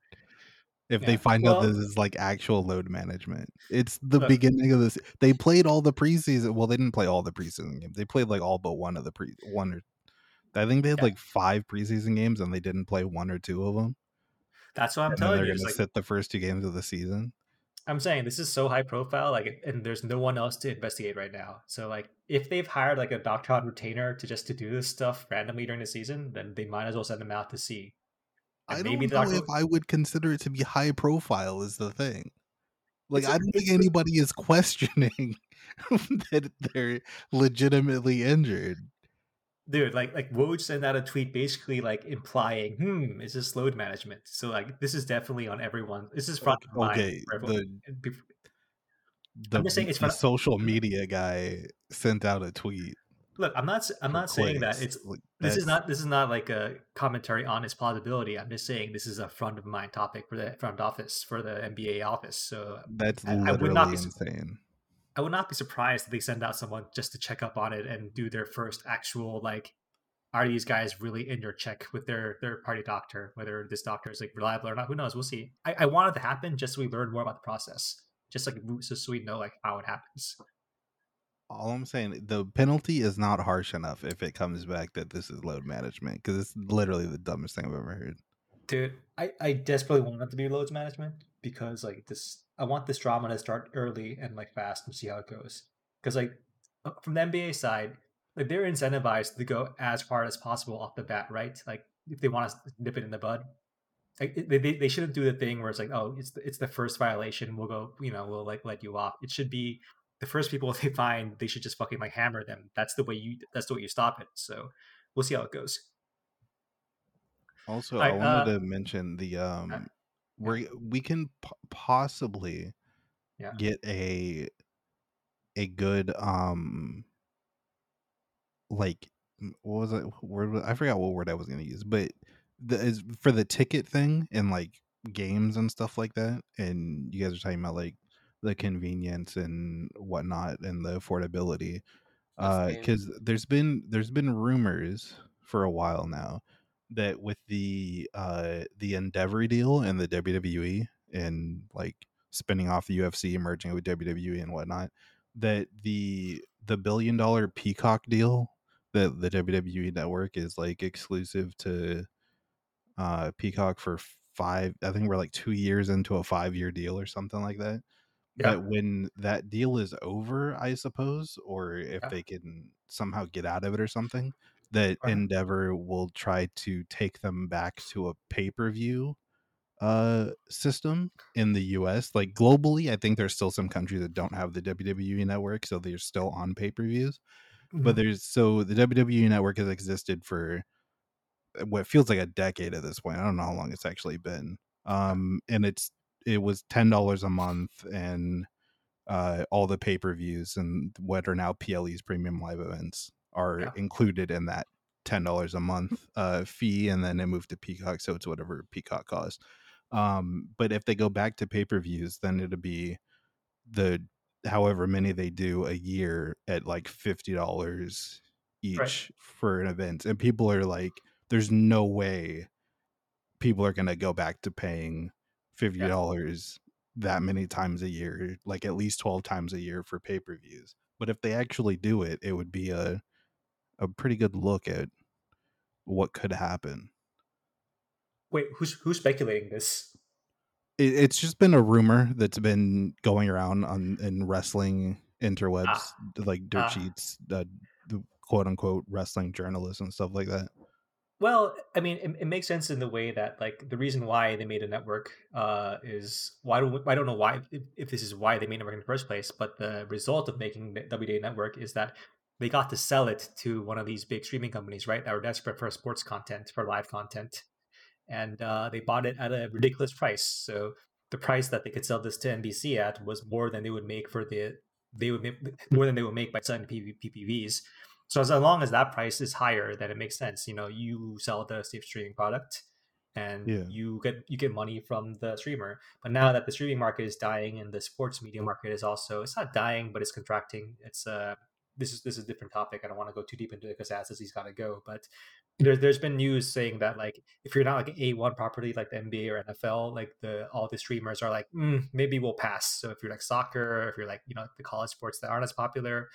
if they Yeah. find out this is like actual load management. It's the beginning of this. They played all the preseason. Well, they didn't play all the preseason games. They played like all but one of the pre one or. I think they had Yeah. like five preseason games and they didn't play one or two of them. That's what I'm and telling they're you. going It's to sit the first two games of the season. I'm saying this is so high profile, like, and there's no one else to investigate right now. So, like, if they've hired like a doctor retainer to just to do this stuff randomly during the season, then they might as well send them out to sea. I And don't maybe know doctor- if I would consider it to be high profile. Is the thing. Like I don't think anybody is *laughs* questioning *laughs* that they're legitimately injured. Dude like like Woj sent out a tweet basically like implying hmm is this load management so like this is definitely on everyone this is front of Okay, everyone. the the, just saying it's the for- social media guy sent out a tweet. look i'm not i'm not saying that it's Like, this is not this is not like a commentary on its plausibility i'm just saying this is a front of mind topic for the front office for the nba office so that's I- I would not be insane. I would not be surprised if they send out someone just to check up on it and do their first actual like are these guys really in your check with their third party doctor? Whether this doctor is like reliable or not who knows? We'll see. I, I want it to happen just so we learn more about the process. Just like just so we know like how it happens. All I'm saying, the penalty is not harsh enough if it comes back that this is load management because it's literally the dumbest thing I've ever heard. dude i i desperately want it to be loads management because like this i want this drama to start early and like fast and see how it goes. Because like uh, from the nba side like they're incentivized to go as hard as possible off the bat right? Like if they want to nip it in the bud. Like they, they, shouldn't do the thing where it's like oh it's the, it's the first violation we'll go you know we'll like let you off. It should be the first people *laughs* they find they should just fucking like hammer them. That's the way you that's the way you stop it. So we'll see how it goes. Also, Alright, I wanted uh, to mention the um, we we can p- possibly Yeah. get a a good um, like what was it? Word was- I forgot what word I was gonna use, but the is for the ticket thing and like games and stuff like that. And you guys are talking about like the convenience and whatnot and the affordability because there's been there's been rumors for a while now that with the uh the Endeavor deal and the WWE and like spinning off the UFC, merging with WWE and whatnot, that the the billion dollar Peacock deal that the WWE network is like exclusive to uh Peacock for five I think we're like two years into a five year deal or something like that Yeah. that when that deal is over, I suppose, or if Yeah. they can somehow get out of it or something, that Right. Endeavor will try to take them back to a pay per view uh system in the US. Like globally, I think there's still some countries that don't have the WWE network, so they're still on pay per views. But there's so the WWE network has existed for uh, what feels like a decade at this point. I don't know how long it's actually been. Um, and it's it was ten dollars a month and uh, all the pay per views and what are now PLE's premium live events are Yeah. included in that ten dollars a month uh, fee, and then it moved to Peacock, so it's whatever Peacock costs. Um, but if they go back to pay per views, then it'll be the however many they do a year at like fifty dollars each for an event, and people are like, "There's no way people are going to go back to paying fifty dollars that many times a year, like at least twelve times a year for pay per views." But if they actually do it, it would be a a pretty good look at what could happen. Wait, who's who's speculating this? It, it's just been a rumor that's been going around on in wrestling interwebs, Ah. like dirt Ah. sheets, uh, the quote unquote wrestling journalists and stuff like that. Well, I mean, it, it makes sense in the way that like the reason why they made a network uh, is why don't I don't know why if, if this is why they made a network in the first place, but the result of making the WDA network is that they got to sell it to one of these big streaming companies, right? That were desperate for sports content, for live content, and uh, they bought it at a ridiculous price. So the price that they could sell this to NBC at was more than they would make for the they would make *laughs* more than they would make by selling PV, PPVs. So as long as that price is higher, then it makes sense. You know, you sell the safe streaming product, and Yeah. you get you get money from the streamer. But now that the streaming market is dying and the sports media market is also it's not dying, but it's contracting. It's uh this is this is a different topic. I don't want to go too deep into it because as he's got to go. But there, there's been news saying that like if you're not like an A1 property like the NBA or NFL, like the all the streamers are like mm, maybe we'll pass. So if you're like soccer, if you're like you know the college sports that aren't as popular,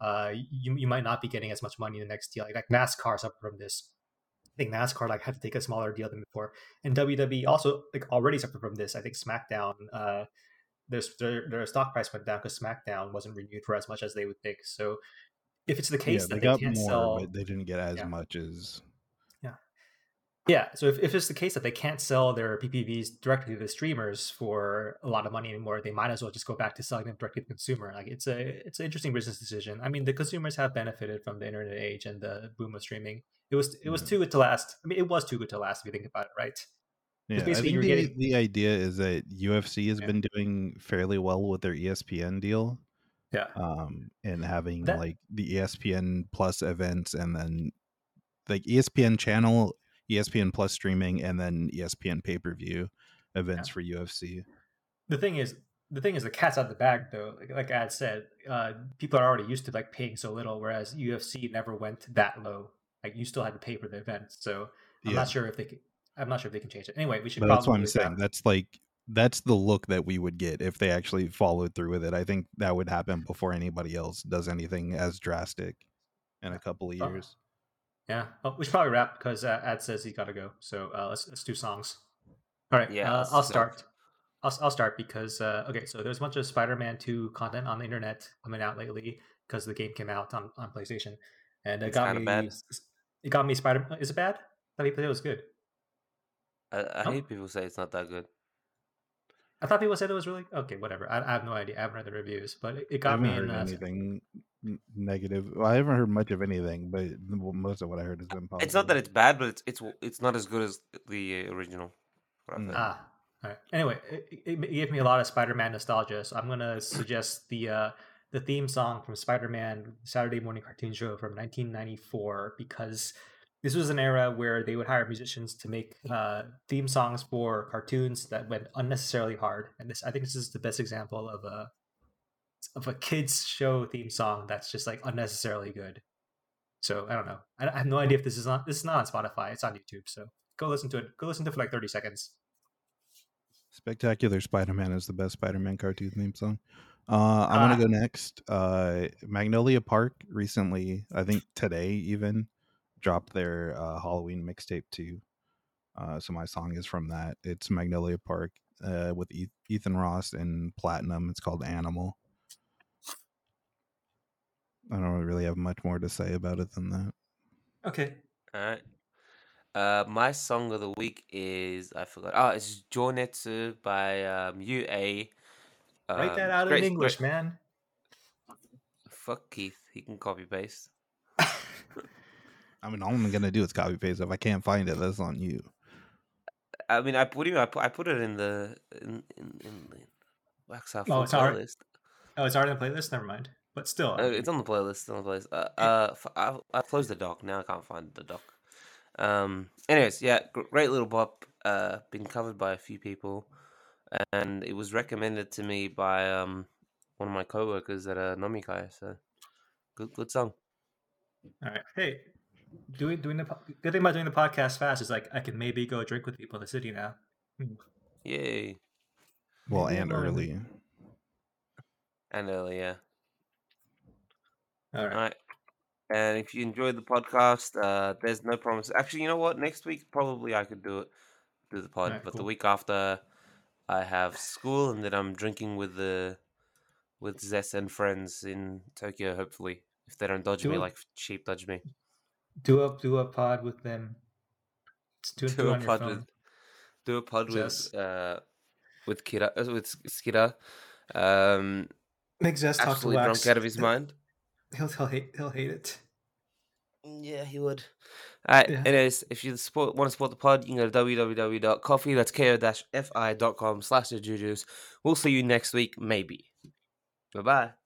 uh, you you might not be getting as much money in the next deal. Like, like NASCAR suffered from this. I think NASCAR like had to take a smaller deal than before, and WWE also like already suffered from this. I think SmackDown, uh, their their, their stock price went down because SmackDown wasn't renewed for as much as they would think. So if it's the case yeah, that they they, can't more, sell, but they didn't get as Yeah. much as yeah. Yeah. So if, if it's the case that they can't sell their PPVs directly to the streamers for a lot of money anymore, they might as well just go back to selling them directly to the consumer. Like it's a it's an interesting business decision. I mean, the consumers have benefited from the internet age and the boom of streaming. It was it was Yeah. too good to last. I mean, it was too good to last if you think about it, right? Yeah, I think the, the idea is that UFC has Yeah. been doing fairly well with their ESPN deal, Yeah. um, and having That- like the ESPN Plus events, and then like ESPN channel, ESPN Plus streaming, and then ESPN pay per view events Yeah. for UFC. the thing is the thing is the cat's out of the bag though like, like ad said uh people are already used to like paying so little whereas ufc never went that low like you still had to pay for the event so i'm Yeah. not sure if they can i'm not sure if they can change it anyway we should But that's what I'm saying. wrap- That's like that's the look that we would get if they actually followed through with it. I think that would happen before anybody else does anything as drastic in a couple of Oh. years. yeah oh, we should probably wrap because uh, ad says he gotta go so uh let's let's do songs all right Yeah, uh, i'll start I'll, I'll start because uh, okay so there's a bunch of spider-man 2 content on the internet coming out lately because the game came out on, on playstation and it It's got me bad. it got me spider is it bad i thought people said it was good I, I Oh. hate people say it's not that good. I thought people said it was really okay. Whatever. I, I have no idea. I haven't read the reviews, but it, it I got haven't me heard in. Uh, anything n- negative. Well, I haven't heard much of anything, but most of what I heard has been positive. It's not that it's bad, but it's it's it's not as good as the uh, original. what Mm. ah, all right. Anyway, it, it, it gave me a lot of Spider-Man nostalgia, so I'm gonna suggest the uh, the theme song from Spider-Man Saturday Morning Cartoon Show from 1994 because this was an era where they would hire musicians to make uh, theme songs for cartoons that went unnecessarily hard, and this I think this is the best example of a of a kids show theme song that's just like unnecessarily good. So I don't know. I, I have no idea if this is not This is not on Spotify. It's on YouTube. So go listen to it. Go listen to it for like 30 seconds. Spectacular Spider-Man is the best Spider-Man cartoon theme song. Uh, I'm gonna Ah. go next. Uh, Magnolia Park recently, I think today even, dropped their uh, Halloween mixtape too. Uh, so my song is from that. It's Magnolia Park uh, with Eth- Ethan Ross and PLVTINUM. It's called Animal. I don't really have much more to say about it than that. Okay. All right. Uh, my song of the week is I forgot. Oh, it's Jounetsu by um, UA. Write that Um, out great- in English, great- man. Fuck Keith. He can copy paste. I mean, all I'm gonna do is copy paste. If I can't find it, that's on you. I mean, I put him. I put, I put it in the in in, in the Wax Half Oh, Full it's already- playlist. oh, it's already on the playlist. Never mind. But still, I Uh, mean, it's on the playlist. It's on the playlist. Uh, uh, f- I, I closed the doc. Now I can't find the doc. Um. Anyways, yeah, great little bop. Uh, been covered by a few people, and it was recommended to me by um one of my coworkers at uh, Nomikai. So, good, good song. all right. Hey, doing doing the good thing about doing the podcast fast is like I can maybe go drink with people in the city now. Yay! Well, Maybe and I'm early. And early, yeah. All right. All right. And if you enjoyed the podcast, uh, there's no promise. Actually, you know what? Next week probably I could do it, do the pod. Alright, but the week after, I have school, and then I'm drinking with the with Zess and friends in Tokyo. Hopefully, if they don't dodge Do me it. like sheep dodge me, Do a do a pod with them. Do, do, do a pod with do a pod with uh with Kira uh, with Skira. Um, Make Zest talk to absolutely Wax. drunk out of his mind. He'll he'll hate he'll hate it. Yeah, he would. Alright, Yeah. anyways, if you support want to support the pod, you can go to www.coffee, that's ko-fi.com slash the Jujus. We'll see you next week, maybe. Bye-bye.